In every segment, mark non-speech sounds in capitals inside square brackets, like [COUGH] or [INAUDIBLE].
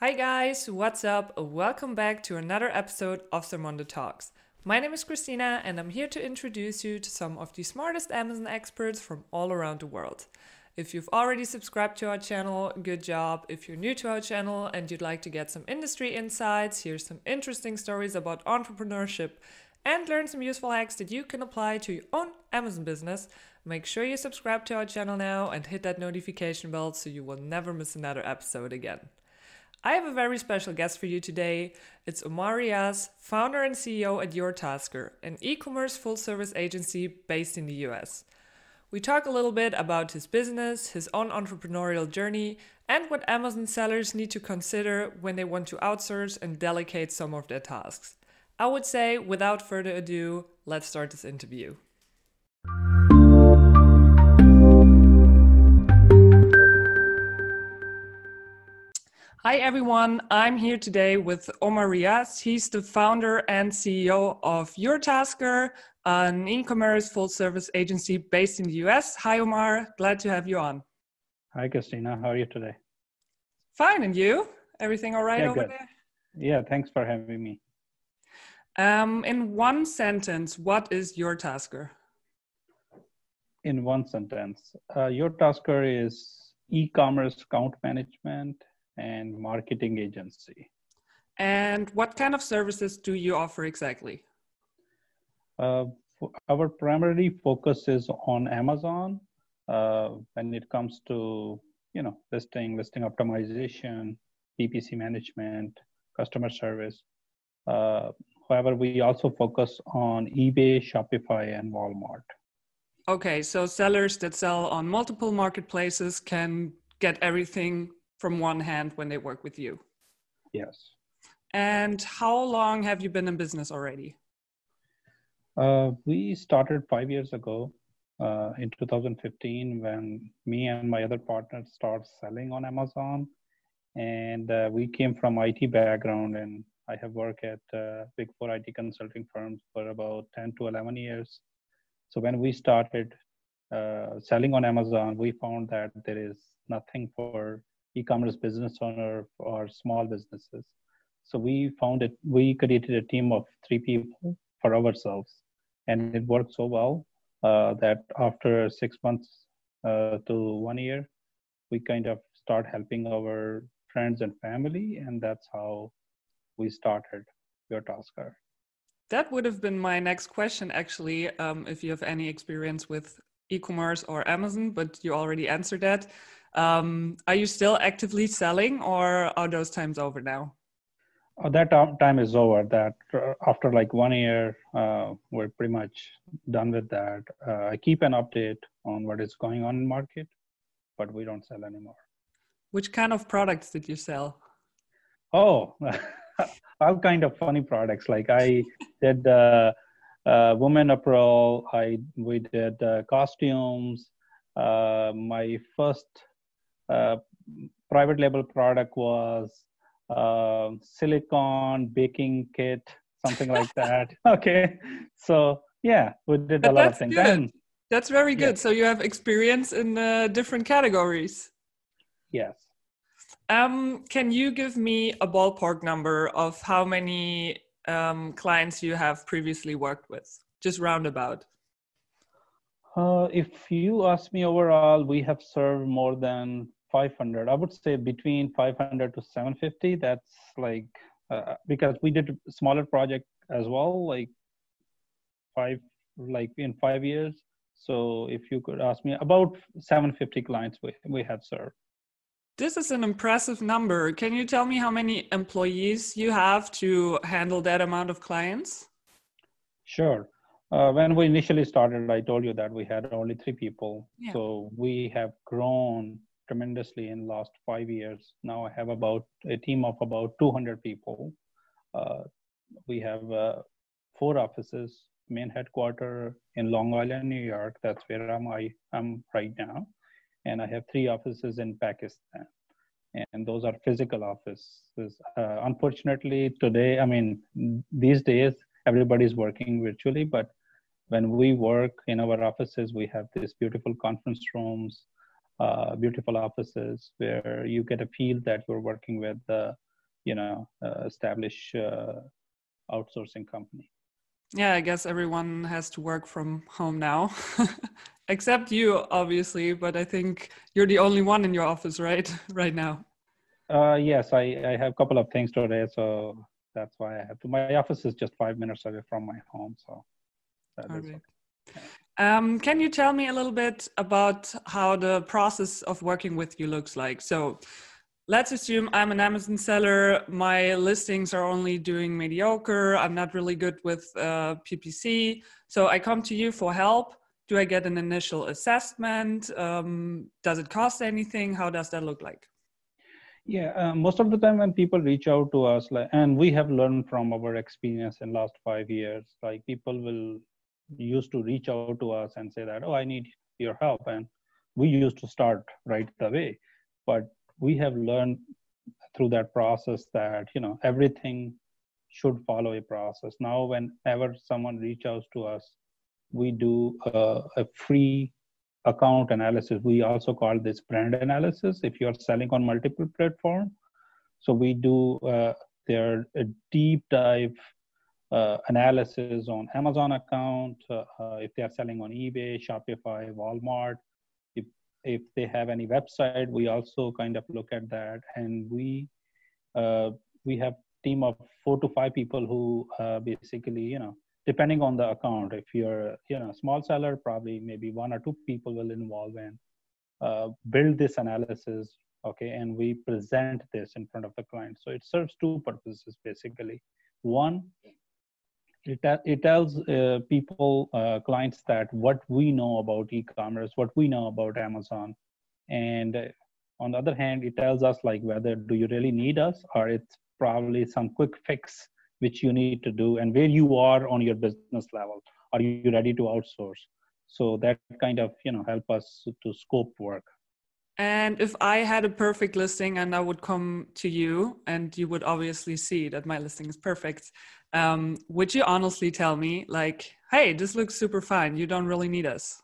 Hi guys, what's up? Welcome back to another episode of Sermondo Talks. My name is Christina and I'm here to introduce you to some of the smartest Amazon experts from all around the world. If you've already subscribed to our channel, good job. If you're new to our channel and you'd like to get some industry insights, hear some interesting stories about entrepreneurship and learn some useful hacks that you can apply to your own Amazon business, make sure you subscribe to our channel now and hit that notification bell so you will never miss another episode again. I have a very special guest for you today. It's Omar Riaz, founder and CEO at Your Tasker, an e commerce full service agency based in the US. We talk a little bit about his business, his own entrepreneurial journey, and what Amazon sellers need to consider when they want to outsource and delegate some of their tasks. I would say, without further ado, let's start this interview. Hi everyone, I'm here today with Omar Riaz. He's the founder and CEO of YourTasker, an e-commerce full service agency based in the US. Hi Omar, glad to have you on. Hi Christina, how are you today? Fine, and you? Everything all right yeah, over good. there? Yeah, thanks for having me. Um, in one sentence, what is YourTasker? In one sentence, uh, YourTasker is e-commerce account management and marketing agency. And what kind of services do you offer exactly? Uh, our primary focus is on Amazon uh, when it comes to you know listing, listing optimization, PPC management, customer service. Uh, However, we also focus on eBay, Shopify, and Walmart. Okay, so sellers that sell on multiple marketplaces can get everything from one hand when they work with you. Yes. And how long have you been in business already? Uh, we started five years ago uh, in 2015 when me and my other partner started selling on Amazon. And uh, we came from IT background and I have worked at uh, big four IT consulting firms for about 10 to 11 years. So when we started uh, selling on Amazon, we found that there is nothing for e-commerce business owner or small businesses. So we found it. We created a team of three people for ourselves, and it worked so well uh, that after six months uh, to one year, we kind of start helping our friends and family, and that's how we started your tasker. That would have been my next question, actually, um, if you have any experience with e-commerce or Amazon, but you already answered that. Um, are you still actively selling, or are those times over now? Oh, that time is over. That uh, after like one year, uh, we're pretty much done with that. Uh, I keep an update on what is going on in market, but we don't sell anymore. Which kind of products did you sell? Oh, [LAUGHS] all kind of funny products. Like I did uh, uh, women apparel. I we did uh, costumes. Uh, my first private label product was uh, silicone baking kit, something like [LAUGHS] that. [LAUGHS] okay, so yeah, we did a lot of things. Good. that's very good. So you have experience in different categories. Yes. Um, can you give me a ballpark number of how many um, clients you have previously worked with, just roundabout? Uh, if you ask me overall, we have served more than 500. I would say between 500 to 750. That's like uh, because we did a smaller project as well, like five, like in five years. So if you could ask me, about 750 clients we we have served. This is an impressive number. Can you tell me how many employees you have to handle that amount of clients? Sure. Uh, when we initially started, I told you that we had only three people. Yeah. So we have grown tremendously in last five years. Now I have about a team of about 200 people. Uh, we have uh, four offices, main headquarter in Long Island, New York. That's where I'm, I am right now and I have three offices in Pakistan, and those are physical offices. Uh, unfortunately, today, I mean, these days, everybody's working virtually, but when we work in our offices, we have these beautiful conference rooms, uh, beautiful offices where you get a feel that you're working with uh, you know uh, establish uh, outsourcing company. Yeah i guess everyone has to work from home now [LAUGHS] except you obviously but i think you're the only one in your office right? [LAUGHS] Right now. Uh, yes i i have a couple of things today so that's why i have to. My office is just five minutes away from my home so that All right. Okay. Um, can you tell me a little bit about how the process of working with you looks like? So, let's assume I'm an Amazon seller. My listings are only doing mediocre. I'm not really good with uh, PPC. So, I come to you for help. Do I get an initial assessment? Um, does it cost anything? How does that look like? Yeah, uh, most of the time when people reach out to us, like, and we have learned from our experience in last five years, like people will used to reach out to us and say that, oh, I need your help. And we used to start right away. But we have learned through that process that, you know, everything should follow a process. Now, whenever someone reaches out to us, we do uh, a free account analysis. We also call this brand analysis if you're selling on multiple platforms. So we do uh, their a deep dive uh, analysis on Amazon account, uh, uh, if they are selling on eBay, Shopify, Walmart, if, if they have any website, we also kind of look at that. And we, uh, we have team of four to five people who uh, basically, you know, depending on the account, if you're, you know, small seller, probably maybe one or two people will involve in uh, build this analysis, okay, and we present this in front of the client. So it serves two purposes basically. One, it, it tells uh, people uh, clients that what we know about e-commerce what we know about amazon. And uh, on the other hand it tells us like whether do you really need us or it's probably some quick fix which you need to do and where you are on your business level. Are you ready to outsource? So that kind of you know help us to scope work. And if I had a perfect listing and I would come to you and you would obviously see that my listing is perfect, um, would you honestly tell me, like, hey, this looks super fine. You don't really need us?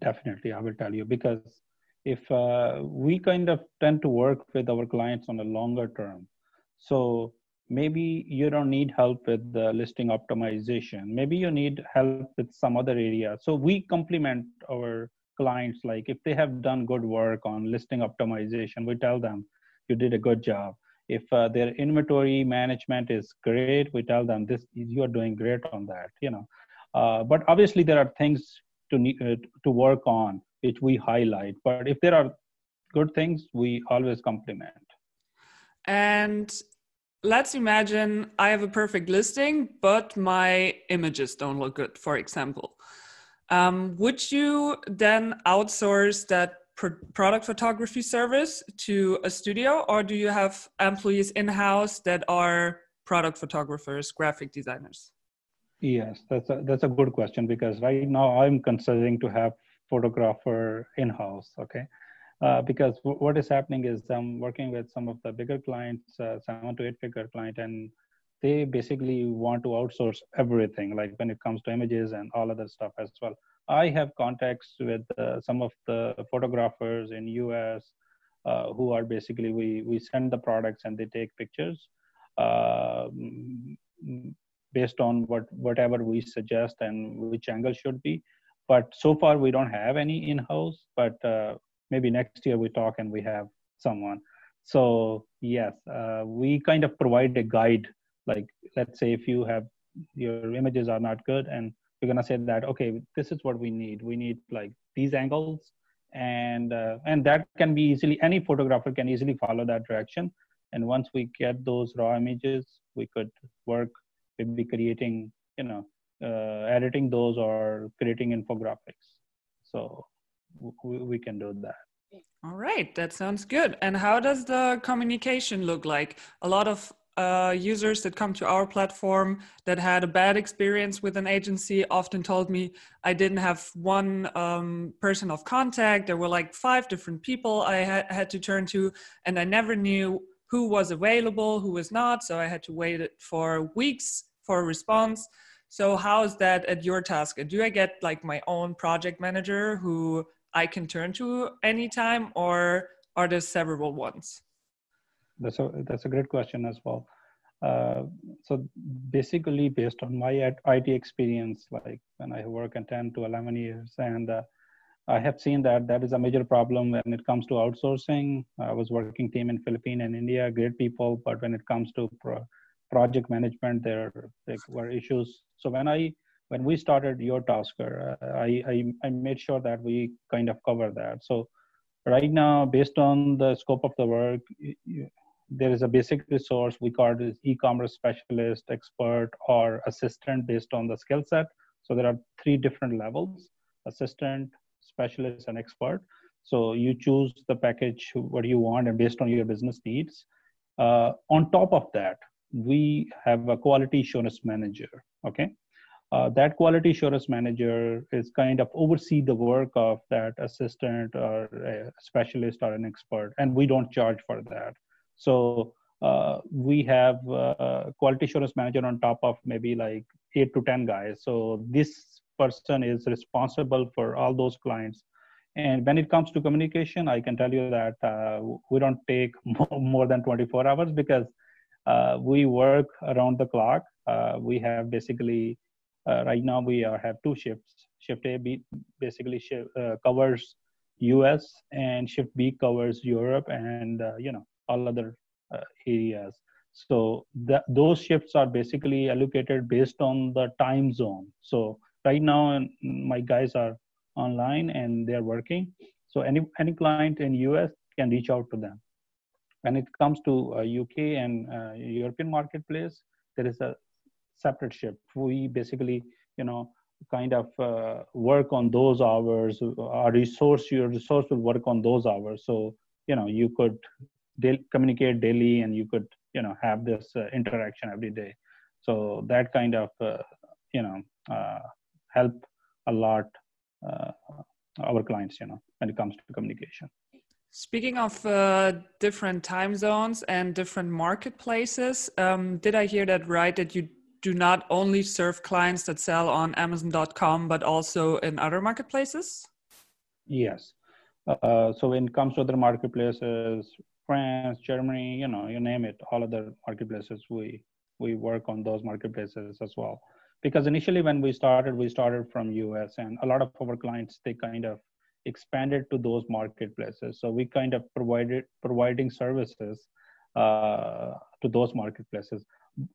Definitely, I will tell you because if uh, we kind of tend to work with our clients on a longer term, so maybe you don't need help with the listing optimization. Maybe you need help with some other area. So we complement our clients like if they have done good work on listing optimization we tell them you did a good job if uh, their inventory management is great we tell them this you are doing great on that you know. Uh, but obviously there are things to uh, to work on which we highlight. But if there are good things we always compliment. And let's imagine i have a perfect listing but my images don't look good for example. Um, would you then outsource that product photography service to a studio, or do you have employees in house that are product photographers, graphic designers? Yes, that's a, that's a good question because right now I'm considering to have photographer in house. Okay. Uh, because what is happening is I'm working with some of the bigger clients, uh, seven to eight figure client, and they basically want to outsource everything like when it comes to images and all other stuff as well i have contacts with uh, some of the photographers in us uh, who are basically we we send the products and they take pictures uh, based on what whatever we suggest and which angle should be. But so far we don't have any in house but uh, maybe next year we talk and we have someone. So yes uh, we kind of provide a guide. Like let's say if you have your images are not good and you're to say that okay this is what we need we need like these angles and uh, and that can be easily any photographer can easily follow that direction and once we get those raw images we could work maybe creating you know uh, editing those or creating infographics so we, we can do that all right, that sounds good. And how does the communication look like? A lot of uh, users that come to our platform that had a bad experience with an agency often told me I didn't have one um, person of contact. There were like five different people I ha- had to turn to, and I never knew who was available, who was not. So I had to wait for weeks for a response. So, how is that at YourTasker? Do I get like my own project manager who I can turn to anytime, or are there several ones? That's a that's a great question as well. Uh, so basically, based on my IT experience, like when I work in 10 to 11 years, and uh, I have seen that that is a major problem when it comes to outsourcing. I was working team in Philippines and India, great people, but when it comes to pro- project management, there, there were issues. So when I when we started YourTasker, uh, I, I, I made sure that we kind of cover that. So right now, based on the scope of the work, there is a basic resource we call it e-commerce specialist, expert, or assistant based on the skill set. So there are three different levels: assistant, specialist, and expert. So you choose the package what you want, and based on your business needs. Uh, on top of that, we have a quality assurance manager. Okay, uh, that quality assurance manager is kind of oversee the work of that assistant or a specialist or an expert, and we don't charge for that. So uh, we have a quality assurance manager on top of maybe like eight to ten guys. So this person is responsible for all those clients. And when it comes to communication, I can tell you that uh, we don't take [LAUGHS] more than 24 hours because uh, we work around the clock. Uh, we have basically uh, right now we are, have two shifts. Shift A basically shift, uh, covers U.S. and Shift B covers Europe and uh, you know all other areas. So that, those shifts are basically allocated based on the time zone. So right now my guys are online and they're working. So any any client in US can reach out to them when it comes to uh, UK and uh, European marketplace, there is a separate shift. We basically, you know, kind of uh, work on those hours. Our resource, your resource will work on those hours. So, you know, you could da- communicate daily and you could, you know, have this uh, interaction every day. So that kind of, uh, you know, uh, help a lot our clients, you know, when it comes to communication. Speaking of uh, different time zones and different marketplaces, um, did I hear that right? That you do not only serve clients that sell on Amazon.com, but also in other marketplaces? Yes. Uh, so when it comes to other marketplaces, France, Germany, you know, you name it, all other marketplaces, we we work on those marketplaces as well. Because initially when we started, we started from US, and a lot of our clients they kind of expanded to those marketplaces. So we kind of provided providing services uh, to those marketplaces.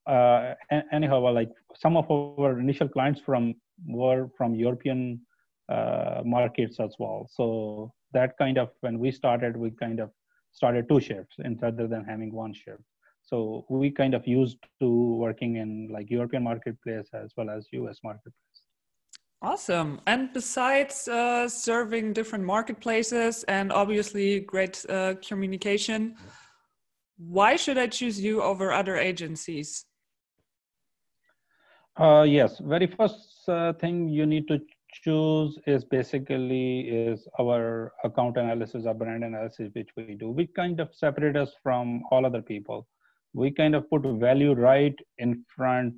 Uh, anyhow, like some of our initial clients from were from European uh, markets as well. So that kind of when we started, we kind of started two shifts instead than having one shift. So we kind of used to working in like European marketplace as well as US marketplace. Awesome. And besides uh, serving different marketplaces and obviously great uh, communication, why should I choose you over other agencies? Uh, yes, very first uh, thing you need to choose is basically is our account analysis, our brand analysis, which we do. We kind of separate us from all other people. We kind of put value right in front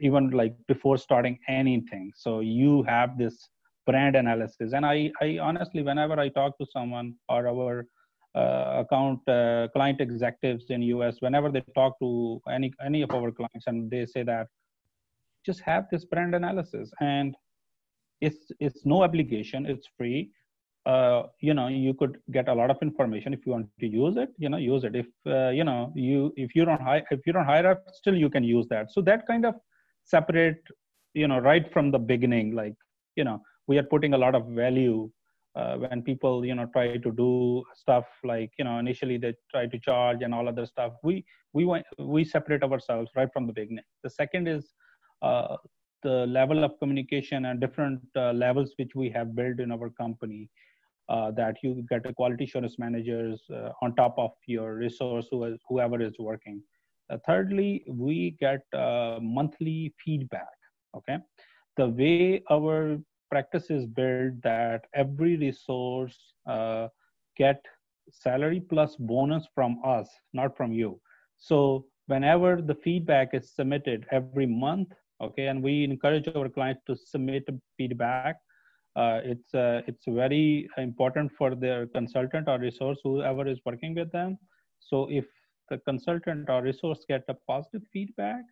even like before starting anything so you have this brand analysis and i i honestly whenever i talk to someone or our uh, account uh, client executives in us whenever they talk to any any of our clients and they say that just have this brand analysis and it's it's no obligation it's free. Uh, you know you could get a lot of information if you want to use it you know use it. If uh, you know you if you don't hire if you don't hire up still you can use that. So that kind of separate you know right from the beginning like you know we are putting a lot of value uh, when people you know try to do stuff like you know initially they try to charge and all other stuff. We we we separate ourselves right from the beginning. The second is uh, the level of communication and different uh, levels which we have built in our company uh, that you get a quality assurance managers uh, on top of your resource who is, whoever is working uh, thirdly, we get uh, monthly feedback. Okay, the way our practice is built that every resource uh, get salary plus bonus from us, not from you. So whenever the feedback is submitted every month, okay, and we encourage our clients to submit feedback. Uh, it's uh, it's very important for their consultant or resource whoever is working with them. So if the consultant or resource get a positive feedback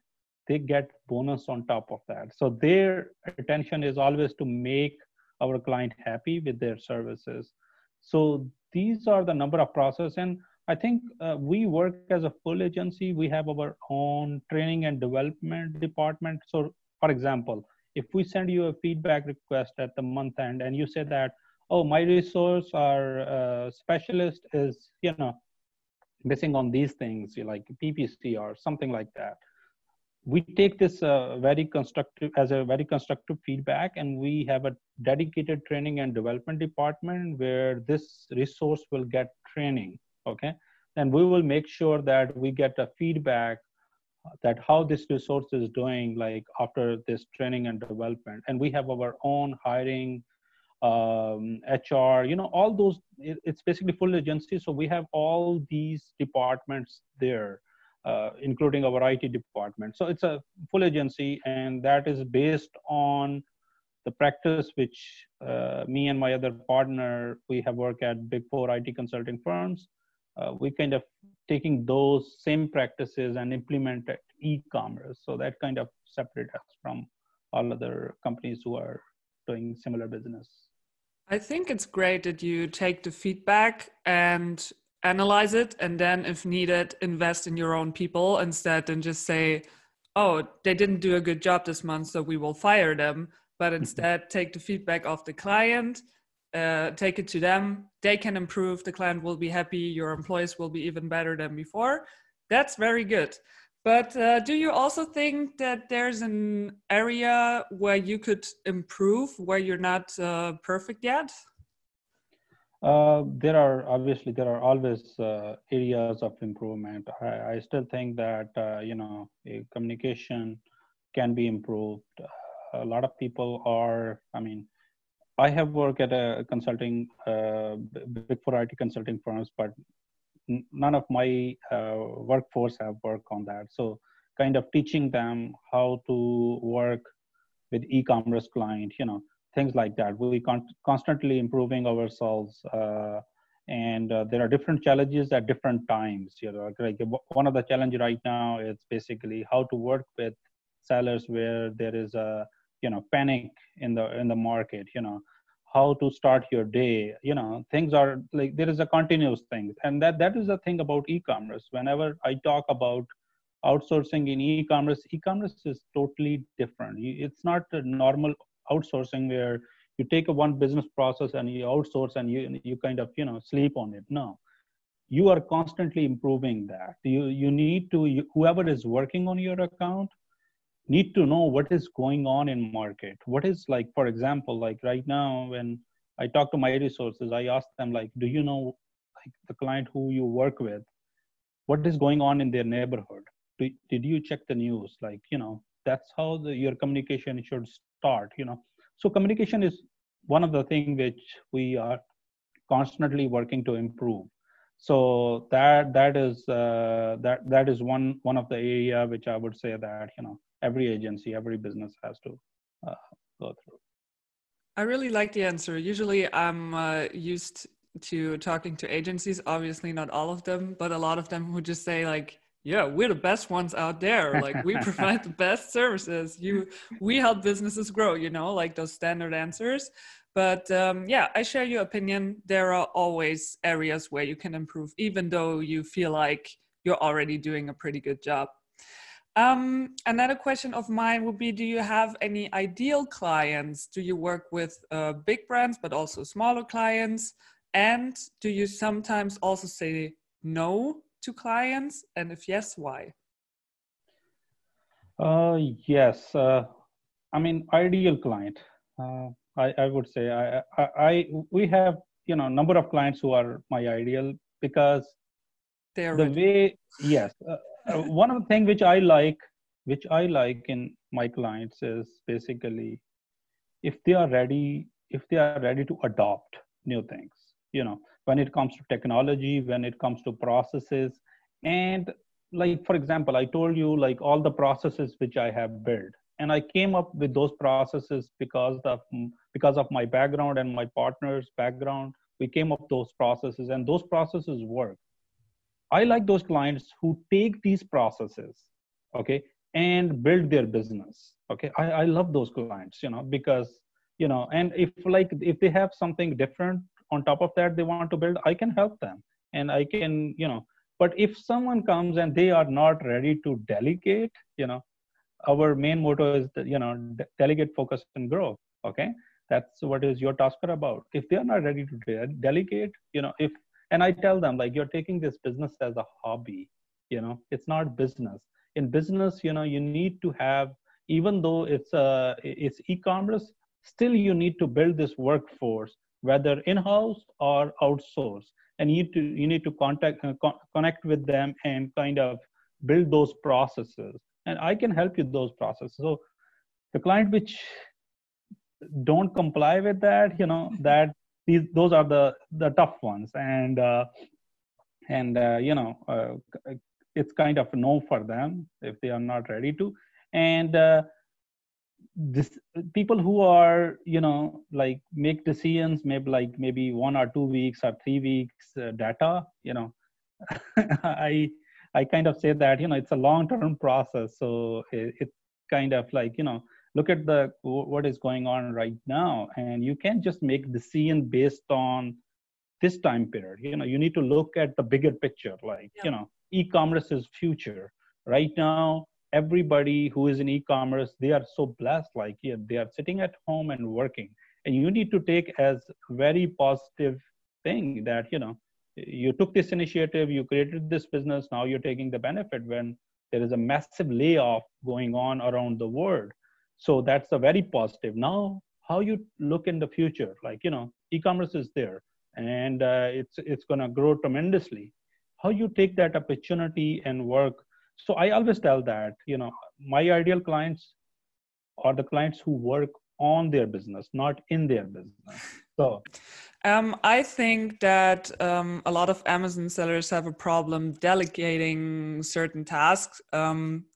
they get bonus on top of that so their attention is always to make our client happy with their services so these are the number of process and i think uh, we work as a full agency. We have our own training and development department. So for example if we send you a feedback request at the month end and you say that oh my resource or uh, specialist is you know missing on these things like ppc or something like that we take this uh, very constructive as a very constructive feedback and we have a dedicated training and development department where this resource will get training okay? And we will make sure that we get a feedback that how this resource is doing like after this training and development. And we have our own hiring um, hr you know all those it, it's basically full agency. So we have all these departments there uh, including our it department. So it's a full agency and that is based on the practice which uh, me and my other partner we have worked at big four it consulting firms uh, we kind of taking those same practices and implement e-commerce. So that kind of separate us from all other companies who are doing similar business. I think it's great that you take the feedback and analyze it and then if needed invest in your own people instead and just say oh they didn't do a good job this month so we will fire them. But mm-hmm. instead take the feedback of the client uh, take it to them they can improve the client will be happy your employees will be even better than before that's very good but uh, do you also think that there's an area where you could improve where you're not uh, perfect yet uh, there are obviously there are always uh, areas of improvement. I, I still think that uh, you know communication can be improved. A lot of people are. I mean, I have worked at a consulting uh, big four IT consulting firms, but none of my uh, workforce have worked on that. So, kind of teaching them how to work with e-commerce client. You know things like that. We con- constantly improving ourselves, uh, and uh, there are different challenges at different times. You know, like one of the challenges right now is basically how to work with sellers where there is a you know panic in the in the market. You know, how to start your day. You know, things are like there is a continuous thing, and that that is the thing about e-commerce. Whenever I talk about outsourcing in e-commerce e-commerce is totally different it's not a normal outsourcing where you take a one business process and you outsource and you you kind of you know sleep on it no you are constantly improving that you you need to you, whoever is working on your account need to know what is going on in market. What is like for example like right now when i talk to my resources i ask them like do you know like the client who you work with? What is going on in their neighborhood? Did, did you check the news? Like you know that's how the, your communication should start you know. So communication is one of the things which we are constantly working to improve. So that that is uh, that that is one one of the area which i would say that you know every agency every business has to uh, go through. I really like the answer. Usually i'm uh, used to talking to agencies obviously not all of them but a lot of them would just say like yeah we're the best ones out there. Like we [LAUGHS] provide the best services. You we help businesses grow you know like those standard answers. But um, yeah i share your opinion. There are always areas where you can improve even though you feel like you're already doing a pretty good job um, another question of mine would be do you have any ideal clients do you work with uh, big brands but also smaller clients and do you sometimes also say no to clients? And if yes, why? Uh, yes. Uh, I mean, ideal client. Uh, I, I would say I, I, I, we have you know number of clients who are my ideal because they are the ready. way yes uh, one of the things which I like which I like in my clients is basically if they are ready if they are ready to adopt new things you know when it comes to technology when it comes to processes. And like for example i told you like all the processes which i have built and i came up with those processes because of because of my background and my partner's background. We came up those processes and those processes work I like those clients who take these processes, okay, and build their business. Okay, I, I love those clients, you know, because you know, and if like if they have something different on top of that they want to build, I can help them, and I can, you know. But if someone comes and they are not ready to delegate, you know, our main motto is that, you know, de- delegate, focus, and grow. Okay, that's what is YourTasker about. If they are not ready to de- delegate, you know, if and i tell them like you're taking this business as a hobby you know it's not business. In business you know you need to have even though it's uh it's e-commerce still you need to build this workforce whether in-house or outsource. And you need to you need to contact uh, co- connect with them and kind of build those processes. And i can help you with those processes. So the client which don't comply with that you know [LAUGHS] that these those are the the tough ones. And uh, and uh, you know uh, it's kind of no for them if they are not ready to. And uh, this people who are you know like make decisions maybe like maybe one or two weeks or three weeks uh, data you know [LAUGHS] i i kind of say that you know it's a long term process. So it, it's kind of like you know look at the what is going on right now and you can't just make decision based on this time period. You know you need to look at the bigger picture like yeah. you know e-commerce is future. Right now everybody who is in e-commerce they are so blessed like yeah, they are sitting at home and working. And you need to take as very positive thing that you know you took this initiative you created this business now you're taking the benefit when there is a massive layoff going on around the world so that's a very positive. Now how you look in the future like you know e-commerce is there and uh, it's it's going to grow tremendously. How you take that opportunity and work? So i always tell that you know my ideal clients are the clients who work on their business not in their business. So um, I think that um, a lot of Amazon sellers have a problem delegating certain tasks. Um,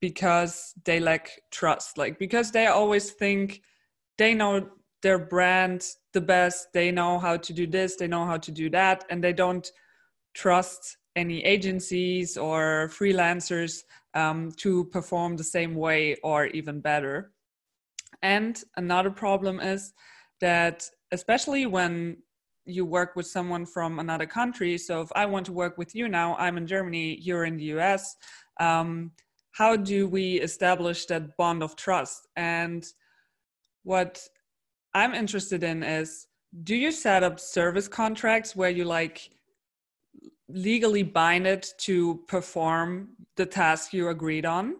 because they lack trust. Like because they always think they know their brand the best they know how to do this they know how to do that and they don't trust any agencies or freelancers um, to perform the same way or even better. And another problem is that especially when you work with someone from another country so if i want to work with you now i'm in germany you're in the us um, how do we establish that bond of trust? And what I'm interested in is do you set up service contracts where you like legally bind it to perform the task you agreed on?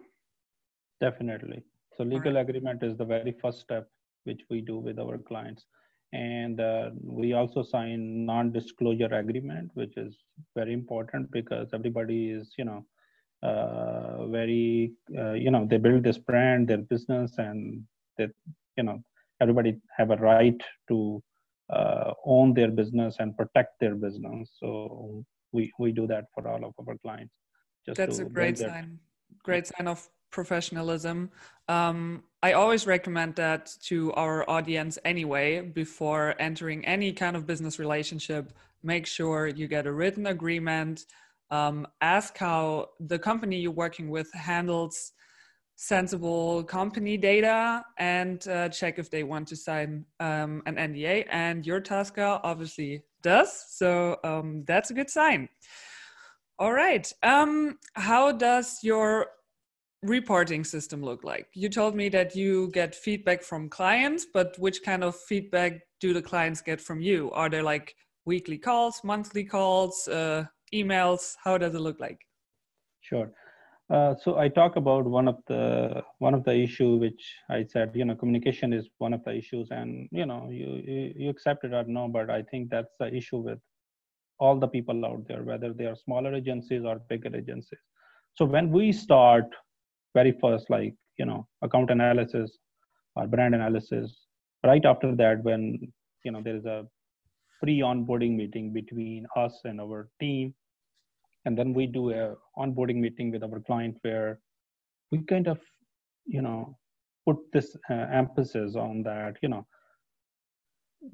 Definitely. So legal right. agreement is the very first step which we do with our clients. And uh, we also sign non-disclosure agreement, which is very important because everybody is, you know, very uh, you know they build this brand their business and that you know everybody have a right to uh, own their business and protect their business. So we we do that for all of our clients that's a great sign great sign of professionalism. Um, i always recommend that to our audience anyway before entering any kind of business relationship make sure you get a written agreement um, ask how the company you're working with handles sensible company data and uh, check if they want to sign um, an NDA. And your Tasker obviously does. So um, that's a good sign. All right. Um, how does your reporting system look like? You told me that you get feedback from clients, but which kind of feedback do the clients get from you? Are there like weekly calls, monthly calls? Uh, emails? How does it look like? Sure. Uh, so I talk about one of the one of the issue which I said, you know, communication is one of the issues, and you know, you you, you accept it or no, but I think that's the issue with all the people out there, whether they are smaller agencies or bigger agencies. So when we start very first, like you know, account analysis or brand analysis, right after that, when you know there is a pre-onboarding meeting between us and our team. And then we do a onboarding meeting with our client where we kind of you know put this uh, emphasis on that you know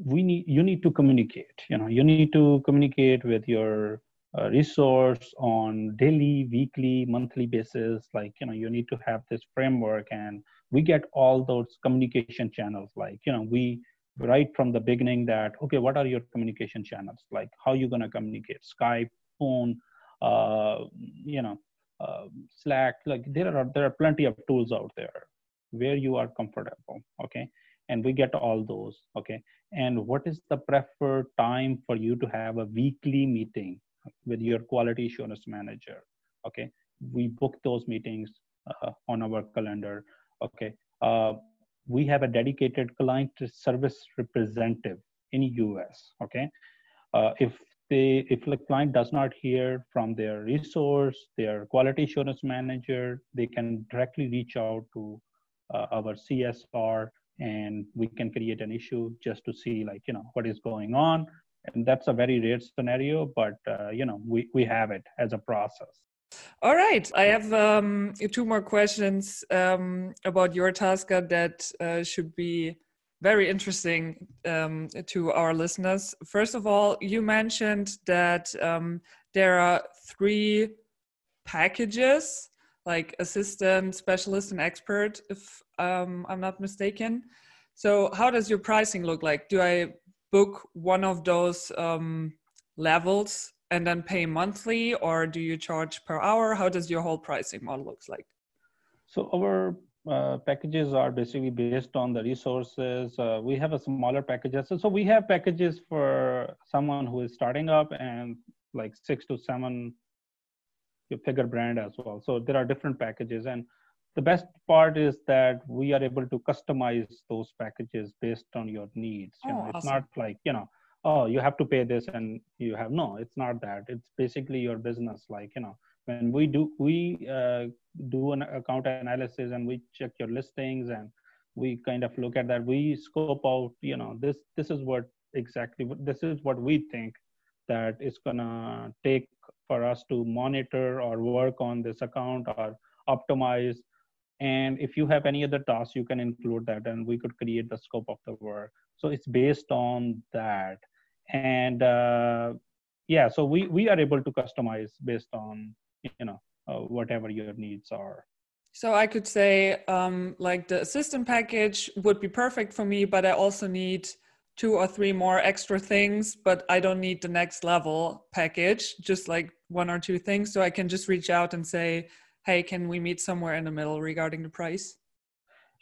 we need you need to communicate you know you need to communicate with your uh, resource on daily weekly monthly basis. Like you know you need to have this framework and we get all those communication channels. Like you know we right from the beginning that okay what are your communication channels? Like how you going to communicate? Skype phone uh, you know uh, slack like there are there are plenty of tools out there where you are comfortable okay? And we get all those okay? And what is the preferred time for you to have a weekly meeting with your quality assurance manager okay? We book those meetings uh, on our calendar okay? Uh, we have a dedicated client service representative in us okay? Uh, if they if the client does not hear from their resource their quality assurance manager they can directly reach out to uh, our csr and we can create an issue just to see like you know what is going on. And that's a very rare scenario but uh, you know we, we have it as a process all right i have um, two more questions um, about YourTasker that uh, should be very interesting um, to our listeners. First of all you mentioned that um, there are three packages like assistant specialist and expert if um, i'm not mistaken. So how does your pricing look like? Do i book one of those um, levels and then pay monthly or do you charge per hour? How does your whole pricing model looks like? So our uh, packages are basically based on the resources. Uh, we have a smaller packages. So, so we have packages for someone who is starting up and like six to seven figure brand as well. So there are different packages. And the best part is that we are able to customize those packages based on your needs. You oh, know awesome. it's not like you know oh you have to pay this and you have no it's not that. It's basically your business. Like you know when we do we uh, do an account analysis and we check your listings and we kind of look at that we scope out you know this this is what exactly this is what we think that it's gonna take for us to monitor or work on this account or optimize. And if you have any other tasks you can include that and we could create the scope of the work. So it's based on that and uh, yeah so we we are able to customize based on you know uh, whatever your needs are so i could say um, like the assistant package would be perfect for me but i also need two or three more extra things but i don't need the next level package just like one or two things so i can just reach out and say hey, can we meet somewhere in the middle regarding the price?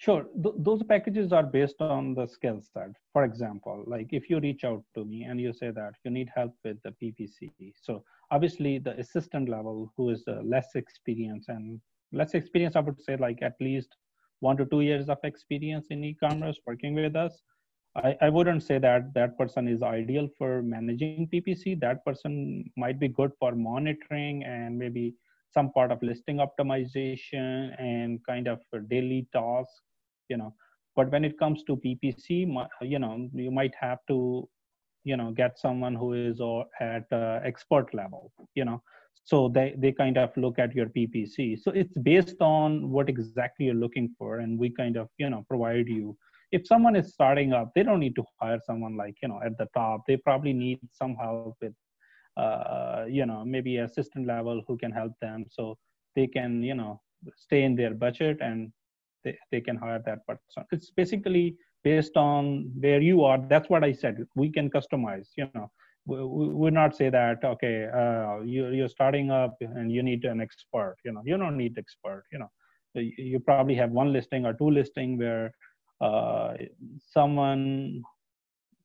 Sure. Th- those packages are based on the skill set. For example, like if you reach out to me and you say that you need help with the PPC, so obviously the assistant level who is uh, less experienced and less experience, I would say like at least one to two years of experience in e-commerce working with us. I, I wouldn't say that that person is ideal for managing PPC. That person might be good for monitoring and maybe some part of listing optimization and kind of daily tasks you know. But when it comes to ppc you know you might have to you know get someone who is at uh, expert level you know. So they they kind of look at your ppc so it's based on what exactly you're looking for and we kind of you know provide you. If someone is starting up they don't need to hire someone like you know at the top. They probably need some help with uh, you know maybe assistant level who can help them so they can you know stay in their budget and they, they can hire that person. It's basically based on where you are. That's what i said. We can customize you know. We would not say that okay uh, you, you're starting up and you need an expert you know. You don't need expert you know. You probably have one listing or two listing where uh, someone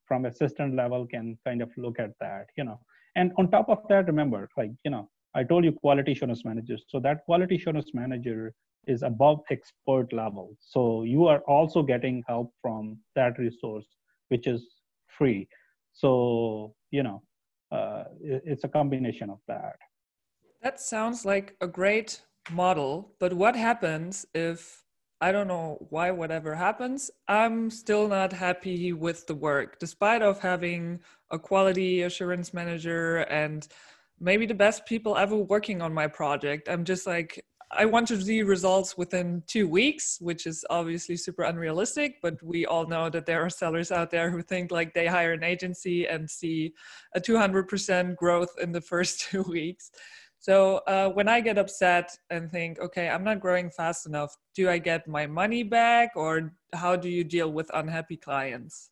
from assistant level can kind of look at that you know. And on top of that, remember, like, you know, I told you quality assurance managers. So that quality assurance manager is above expert level. So you are also getting help from that resource, which is free. So, you know, uh, it's a combination of that. That sounds like a great model. But what happens if I don't know why whatever happens, I'm still not happy with the work, despite of having a quality assurance manager and maybe the best people ever working on my project. I'm just like I want to see results within two weeks, which is obviously super unrealistic. But we all know that there are sellers out there who think like they hire an agency and see a 200% growth in the [LAUGHS] first two weeks. So uh, when I get upset and think, okay, I'm not growing fast enough, do I get my money back or how do you deal with unhappy clients?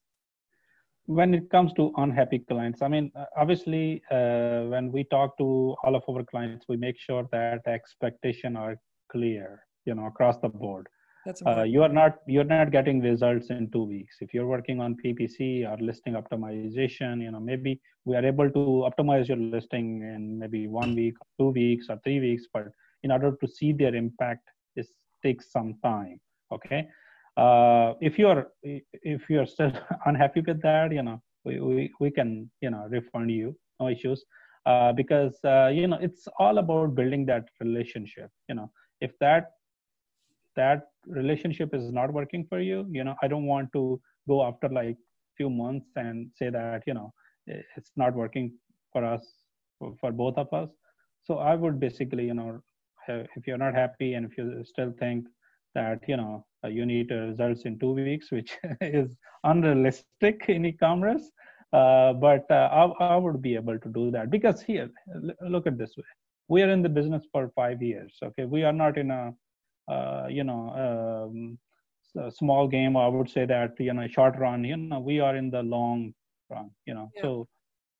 When it comes to unhappy clients, I mean, uh, obviously, uh, when we talk to all of our clients, we make sure that expectation are clear, you know, across the board. That's uh, you are not you're not getting results in two weeks. If you're working on ppc or listing optimization you know maybe we are able to optimize your listing in maybe one week two weeks or three weeks but in order to see their impact it takes some time okay uh, if you're if you're still [LAUGHS] unhappy with that you know we, we, we can you know refund you. No issues. Uh, because uh, you know it's all about building that relationship you know. If that that relationship is not working for you you know i don't want to go after like few months and say that you know it's not working for us for, for both of us. So i would basically you know if you're not happy and if you still think that you know uh, you need results in two weeks which [LAUGHS] is unrealistic in e-commerce. Uh, but uh, I, I would be able to do that because here look at this way. We are in the business for five years okay? We are not in a uh, you know um, small game. I would say that you know short run you know we are in the long run you know? Yeah. so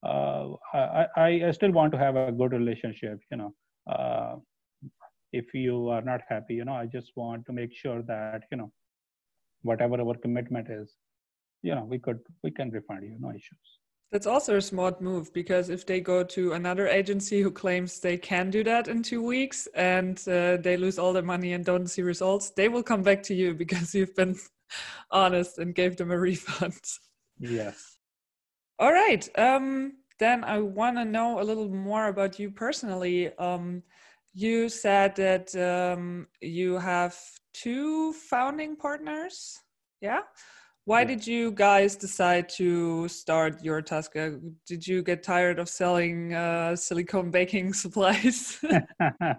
uh, I, I still want to have a good relationship you know? Uh, if you are not happy you know i just want to make sure that you know whatever our commitment is you know we could we can refund you no issues that's also a smart move because if they go to another agency who claims they can do that in two weeks and uh, they lose all their money and don't see results, they will come back to you [LAUGHS] because you've been [LAUGHS] honest and gave them a refund. Yes. All right. Um, then I want to know a little more about you personally. Um, you said that um, you have two founding partners. Yeah. Why yeah. did you guys decide to start YourTasker? Did you get tired of selling uh, silicone baking [LAUGHS] supplies? [LAUGHS] uh,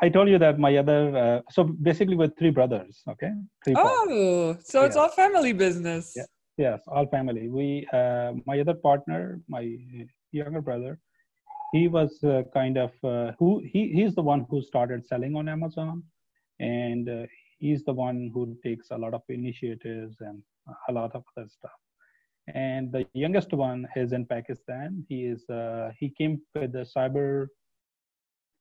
I told you that my other, uh, so basically with three brothers, okay? Three oh, so yeah. it's all family business. Yeah. Yes, all family. We, uh, my other partner, my younger brother, he was uh, kind of uh, who he he's the one who started selling on Amazon, and he's the one who takes a lot of initiatives and a lot of other stuff. And the youngest one is in Pakistan. He is uh, he came with the cyber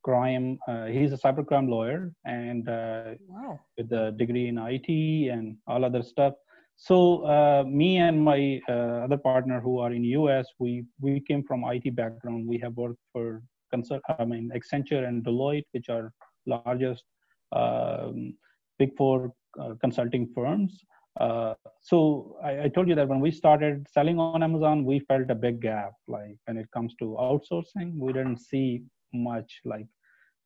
crime. Uh, he's a cyber crime lawyer and uh, wow. with a degree in IT and all other stuff. So uh, me and my uh, other partner who are in US, we we came from IT background. We have worked for consult, I mean Accenture and Deloitte, which are largest um, big four uh, consulting firms. Uh, so I, I, told you that when we started selling on Amazon, we felt a big gap. Like when it comes to outsourcing, we didn't see much. Like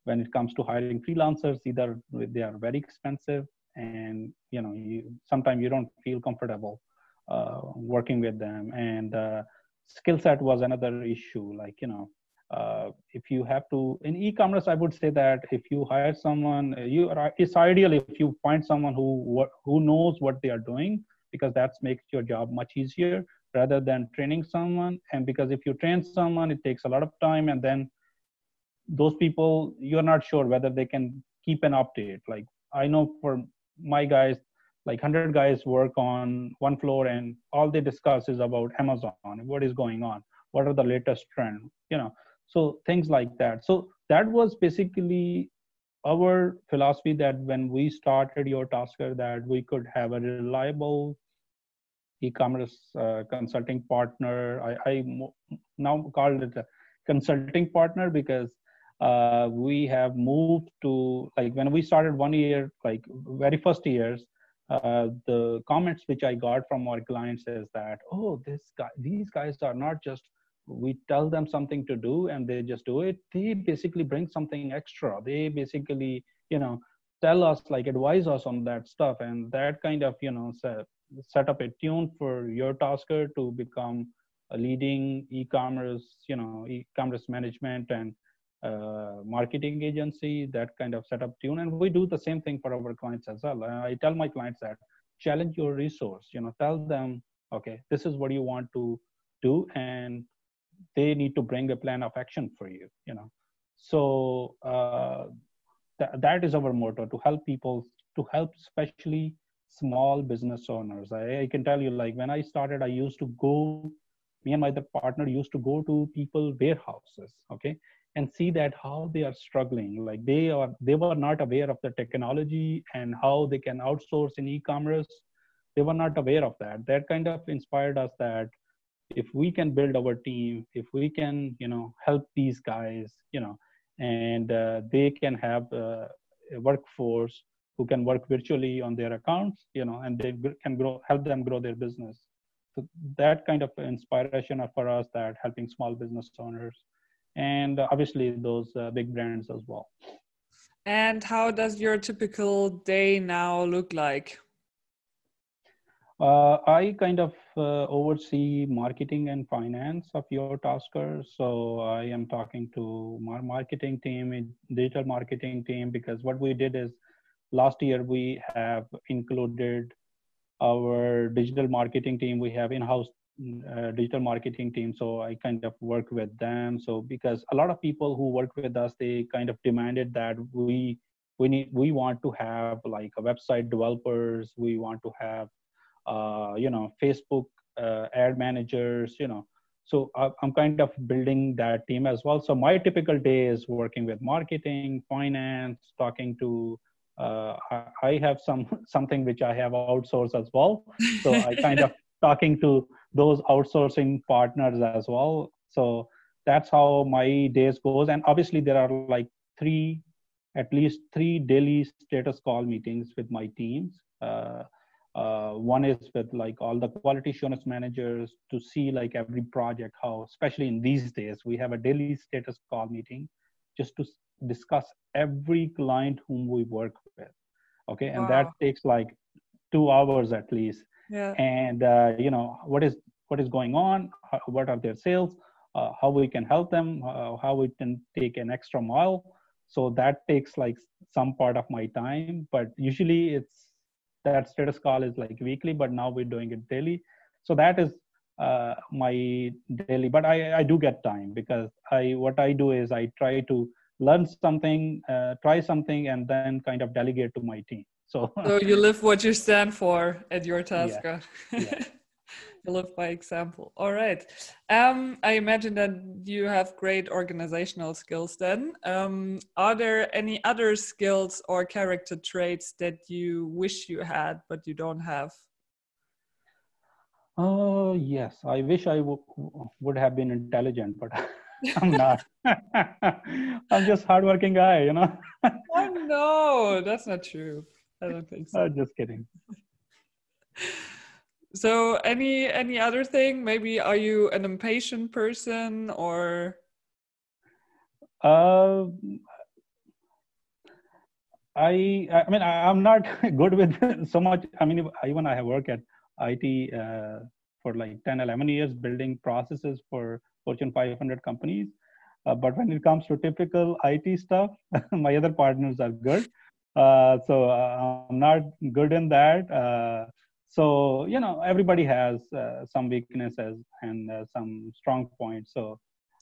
when it comes to hiring freelancers, either they are very expensive, and you know, you sometimes you don't feel comfortable uh, working with them. And uh, skill set was another issue. Like you know, uh, if you have to in e-commerce i would say that if you hire someone you are, it's ideal if you find someone who who knows what they are doing because that makes your job much easier rather than training someone and because if you train someone it takes a lot of time and then those people you're not sure whether they can keep an update like i know for my guys like 100 guys work on one floor and all they discuss is about amazon what is going on what are the latest trend you know so things like that. So that was basically our philosophy that when we started YourTasker that we could have a reliable e-commerce uh, consulting partner. I, I now call it a consulting partner because uh, we have moved to like when we started one year like very first years uh, the comments which i got from our clients is that oh this guy these guys are not just we tell them something to do and they just do it. They basically bring something extra. They basically you know tell us like advise us on that stuff and that kind of you know set, set up a tune for YourTasker to become a leading e-commerce you know e-commerce management and uh, marketing agency that kind of set up tune. And we do the same thing for our clients as well. I tell my clients that challenge your resource you know tell them okay this is what you want to do and they need to bring a plan of action for you you know. So uh, th- that is our motto to help people to help especially small business owners. I, I can tell you like when i started i used to go me and my partner used to go to people warehouses okay and see that how they are struggling. Like they are they were not aware of the technology and how they can outsource in e-commerce. They were not aware of that. That kind of inspired us that if we can build our team if we can you know help these guys you know and uh, they can have uh, a workforce who can work virtually on their accounts you know and they can grow help them grow their business. So that kind of inspiration for us that helping small business owners and obviously those uh, big brands as well and how does your typical day now look like uh, I kind of uh, oversee marketing and finance of YourTasker. So I am talking to my marketing team, digital marketing team, because what we did is last year we have included our digital marketing team. We have in-house uh, digital marketing team. So I kind of work with them. So because a lot of people who work with us, they kind of demanded that we we need we want to have like a website developers. We want to have uh, you know facebook uh, ad managers you know so i'm kind of building that team as well so my typical day is working with marketing finance talking to uh, I have some [LAUGHS] something which I have outsourced as well. So I kind of [LAUGHS] talking to those outsourcing partners as well. So that's how my days goes. And obviously there are like three, at least three daily status call meetings with my teams. Uh, uh, one is with like all the quality assurance managers to see like every project how especially in these days we have a daily status call meeting just to discuss every client whom we work with okay and wow. that takes like two hours at least and uh, you know what is what is going on? How, what are their sales? Uh, how we can help them? Uh, how we can take an extra mile? So that takes like some part of my time but usually it's that status call is like weekly but now we're doing it daily. So that is uh, my daily but i i do get time because i what i do is i try to learn something uh, try something and then kind of delegate to my team so [LAUGHS] so you live what you stand for at your task yeah. yeah. [LAUGHS] you live by example. All right. Um, i imagine that you have great organizational skills then. Um, are there any other skills or character traits that you wish you had but you don't have? Oh uh, yes. I wish I would have been intelligent but [LAUGHS] i'm not. I'm just hardworking guy you know? Oh no that's not true i don't think so. Uh, just kidding. [LAUGHS] So any any other thing? Maybe are you an impatient person or? Uh, i i mean I, am not [LAUGHS] good with [LAUGHS] so much. I mean even i have worked at it uh, for like 10 11 years building processes for fortune 500 companies. Uh, but when it comes to typical it stuff my other partners are good uh, so uh, i'm not good in that. Uh, so you know everybody has uh, some weaknesses and uh, some strong points. So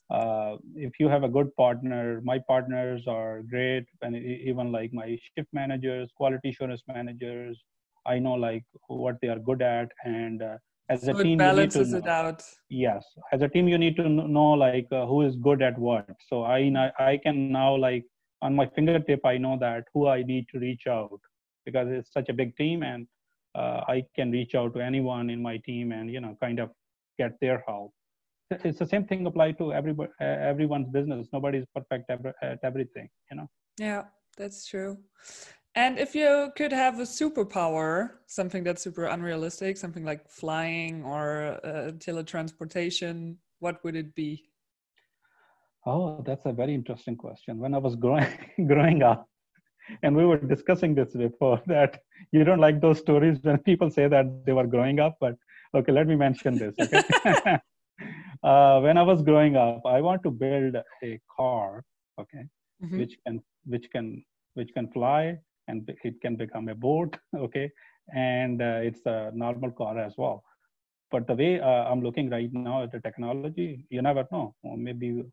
uh, if you have a good partner my partners are great. And even like my shift managers quality assurance managers i know like what they are good at. And uh, as so a team balances you it out. Yes. As a team you need to know like uh, who is good at what. So i i can now like on my fingertip i know that who i need to reach out because it's such a big team and uh, I can reach out to anyone in my team and you know kind of get their help. It's the same thing apply to everybody, everyone's business. Nobody's perfect at everything, you know. Yeah, that's true. And if you could have a superpower, something that's super unrealistic, something like flying or uh, teletransportation, what would it be? Oh, that's a very interesting question. When I was growing [LAUGHS] growing up, and we were discussing this before [LAUGHS] that you don't like those stories when people say that they were growing up but okay let me mention this okay [LAUGHS] uh, when i was growing up i want to build a car okay, mm-hmm. which can which can which can fly and it can become a boat, okay, and uh, it's a normal car as well. But the way uh, I'm looking right now at the technology, you never know. Maybe,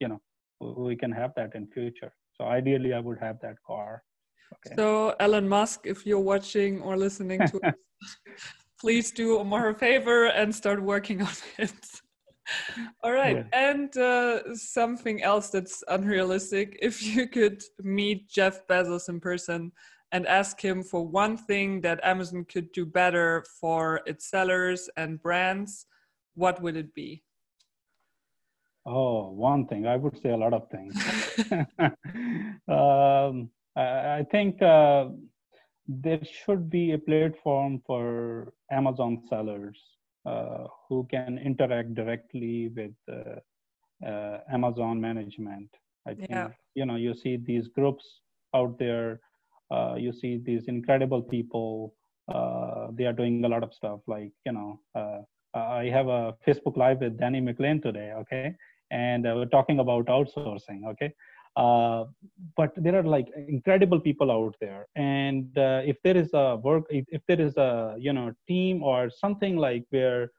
you know, we can have that in future. So ideally, I would have that car. Okay. So Elon Musk, if you're watching or listening to [LAUGHS] us, please do Omar a favor and start working on it. [LAUGHS] All right. Yeah. And uh, something else that's unrealistic if you could meet Jeff Bezos in person and ask him for one thing that Amazon could do better for its sellers and brands, what would it be? Oh, one thing. I would say a lot of things. [LAUGHS] [LAUGHS] um, I, I, think uh, there should be a platform for Amazon sellers uh, who can interact directly with uh, uh, Amazon management. I think yeah. you know you see these groups out there uh, you see these incredible people. Uh, they are doing a lot of stuff like, you know, uh, I have a Facebook Live with Danny McLean today, okay? And we're talking about outsourcing, okay? Uh, but there are like incredible people out there and uh, if there is a work if, if, there is a you know team or something like where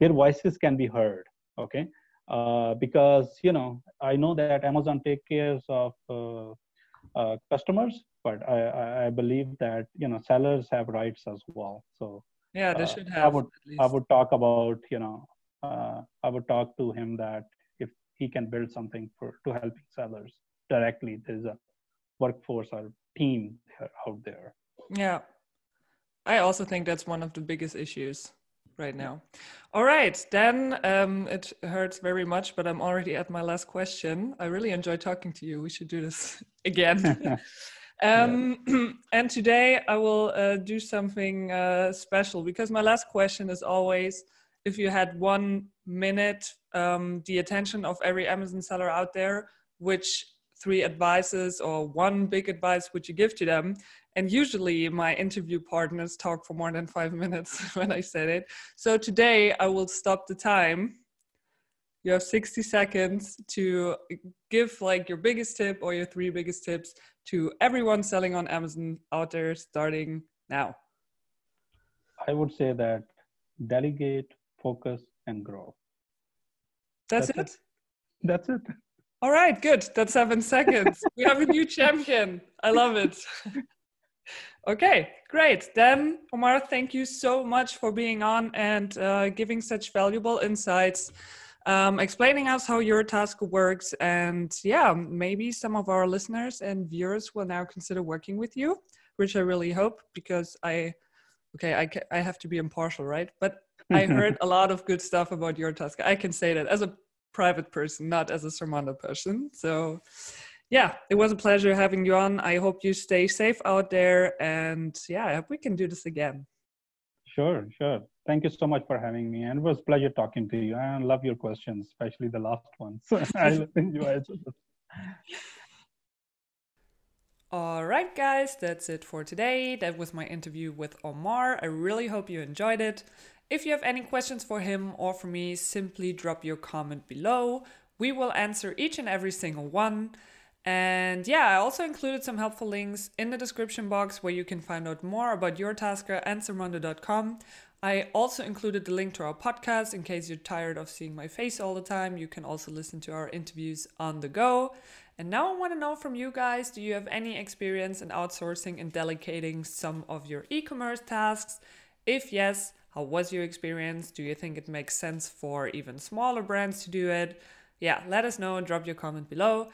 their voices can be heard okay uh, because you know i know that amazon take care of customers but I, I believe that you know sellers have rights as well. So yeah, they uh, should have. I would I would talk about you know uh, I would talk to him that he can build something for to helping sellers directly, there's a workforce or team out there. Yeah, I also think that's one of the biggest issues right now. All right, then um, it hurts very much, but I'm already at my last question. I really enjoy talking to you. We should do this [LAUGHS] again. [LAUGHS] Um, yeah. [CLEARS THROAT] and today I will uh, do something uh, special because my last question is always if you had one minute, um, the attention of every Amazon seller out there, which three advices or one big advice would you give to them? And usually my interview partners talk for more than five [LAUGHS] minutes when I said it. So today I will stop the time you have 60 seconds to give like your biggest tip or your three biggest tips to everyone selling on Amazon out there starting now. I would say that delegate, focus, and grow. That's, That's it? it? That's it. All right, good. That's seven seconds. we have a new champion. I love it. [LAUGHS] okay, great. Then, Omar, thank you so much for being on and uh, giving such valuable insights um, explaining us how your task works. And yeah, maybe some of our listeners and viewers will now consider working with you, which I really hope because I, okay, I, I have to be impartial, right? But I [LAUGHS] heard a lot of good stuff about your task. I can say that as a private person, not as a Sermondo person. So yeah, it was a pleasure having you on. I hope you stay safe out there. And yeah, I hope we can do this again. Sure, sure. Thank you so much for having me. And it was pleasure talking to you. I love your questions, especially the last ones. [LAUGHS] I [LAUGHS] enjoyed it. All right, guys, that's it for today. That was my interview with Omar. I really hope you enjoyed it. If you have any questions for him or for me, simply drop your comment below. We will answer each and every single one. And yeah, I also included some helpful links in the description box where you can find out more about YourTasker and Sermondo.com. I also included the link to our podcast in case you're tired of seeing my face all the time. You can also listen to our interviews on the go. And now I want to know from you guys do you have any experience in outsourcing and delegating some of your e commerce tasks? If yes, how was your experience? Do you think it makes sense for even smaller brands to do it? Yeah, let us know and drop your comment below.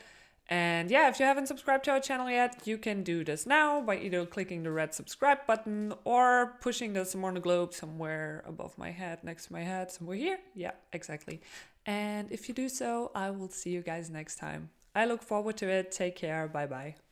And yeah, if you haven't subscribed to our channel yet, you can do this now by either clicking the red subscribe button or pushing the Sermondo globe somewhere above my head, next to my head, somewhere here. Yeah, exactly. And if you do so, I will see you guys next time. I look forward to it. Take care. Bye bye.